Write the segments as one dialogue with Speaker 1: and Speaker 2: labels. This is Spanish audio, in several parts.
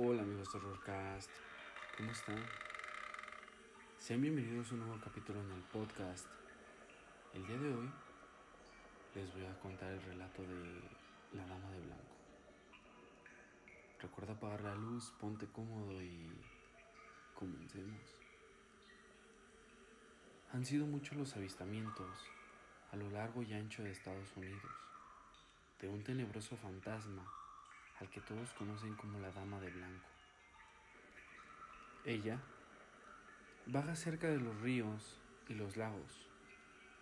Speaker 1: Hola amigos de Horrorcast, ¿cómo están? Sean bienvenidos a un nuevo capítulo en el podcast. El día de hoy les voy a contar el relato de La Dama de Blanco. Recuerda apagar la luz, ponte cómodo y comencemos. Han sido muchos los avistamientos a lo largo y ancho de Estados Unidos de un tenebroso fantasma al que todos conocen como la Dama de Blanco. Ella vaga cerca de los ríos y los lagos,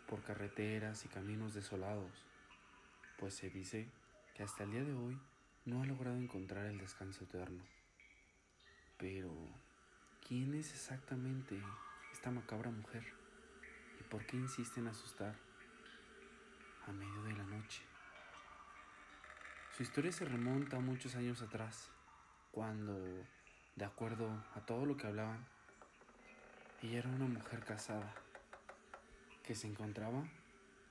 Speaker 1: por carreteras y caminos desolados, pues se dice que hasta el día de hoy no ha logrado encontrar el descanso eterno. Pero, ¿quién es exactamente esta macabra mujer? ¿Y por qué insiste en asustar a medio de la noche? Su historia se remonta a muchos años atrás, cuando, de acuerdo a todo lo que hablaban, ella era una mujer casada que se encontraba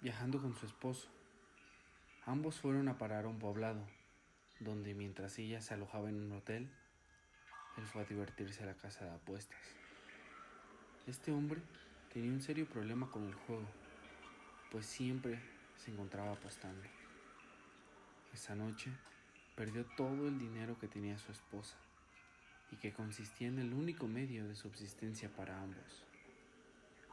Speaker 1: viajando con su esposo. Ambos fueron a parar a un poblado, donde mientras ella se alojaba en un hotel, él fue a divertirse a la casa de apuestas. Este hombre tenía un serio problema con el juego, pues siempre se encontraba apostando. Esa noche perdió todo el dinero que tenía su esposa y que consistía en el único medio de subsistencia para ambos.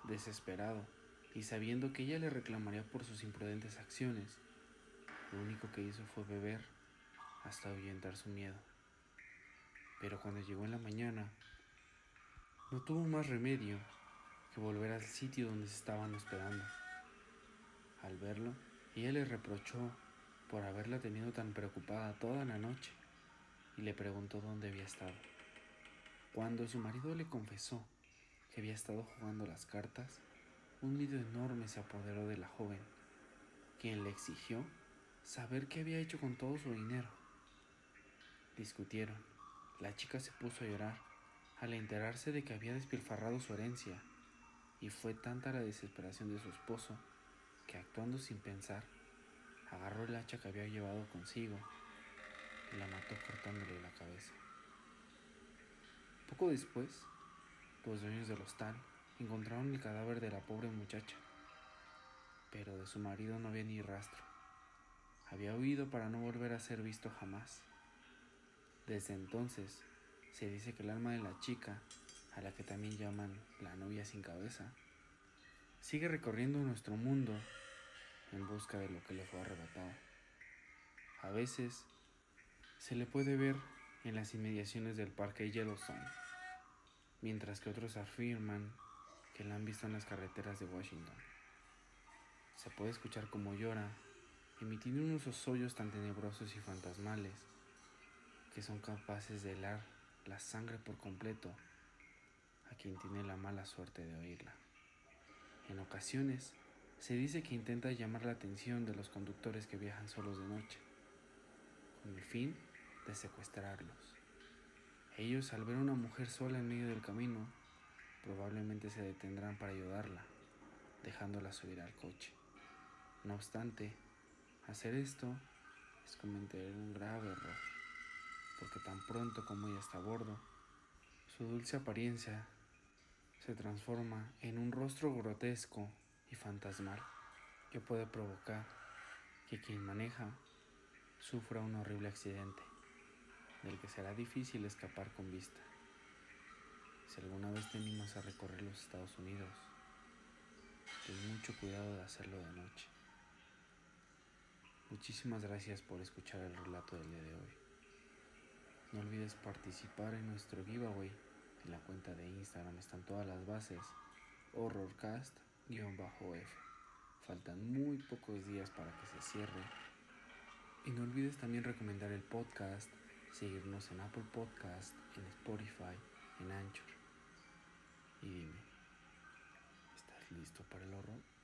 Speaker 1: Desesperado y sabiendo que ella le reclamaría por sus imprudentes acciones, lo único que hizo fue beber hasta ahuyentar su miedo. Pero cuando llegó en la mañana, no tuvo más remedio que volver al sitio donde se estaban hospedando. Al verlo, ella le reprochó por haberla tenido tan preocupada toda la noche y le preguntó dónde había estado. Cuando su marido le confesó que había estado jugando las cartas, un miedo enorme se apoderó de la joven, quien le exigió saber qué había hecho con todo su dinero. Discutieron. La chica se puso a llorar al enterarse de que había despilfarrado su herencia, y fue tanta la desesperación de su esposo que actuando sin pensar, agarró el hacha que había llevado consigo y la mató cortándole la cabeza. Poco después, los dueños del hostal encontraron el cadáver de la pobre muchacha, pero de su marido no había ni rastro. Había huido para no volver a ser visto jamás. Desde entonces, se dice que el alma de la chica, a la que también llaman la novia sin cabeza, sigue recorriendo nuestro mundo en busca de lo que le fue arrebatado. A veces se le puede ver en las inmediaciones del parque Yellowstone, mientras que otros afirman que la han visto en las carreteras de Washington. Se puede escuchar como llora, emitiendo unos hoyos tan tenebrosos y fantasmales que son capaces de helar la sangre por completo a quien tiene la mala suerte de oírla. En ocasiones se dice que intenta llamar la atención de los conductores que viajan solos de noche, con el fin de secuestrarlos. Ellos, al ver a una mujer sola en medio del camino, probablemente se detendrán para ayudarla, dejándola subir al coche. No obstante, hacer esto es cometer un grave error, porque tan pronto como ella está a bordo, su dulce apariencia se transforma en un rostro grotesco y fantasmal que puede provocar que quien maneja sufra un horrible accidente del que será difícil escapar con vista. Si alguna vez te animas a recorrer los Estados Unidos, ten mucho cuidado de hacerlo de noche. Muchísimas gracias por escuchar el relato del día de hoy. No olvides participar en nuestro giveaway. En la cuenta de Instagram están todas las bases. Horrorcast F. Faltan muy pocos días para que se cierre. Y no olvides también recomendar el podcast, seguirnos en Apple Podcast, en Spotify, en Anchor. Y dime, ¿estás listo para el horror?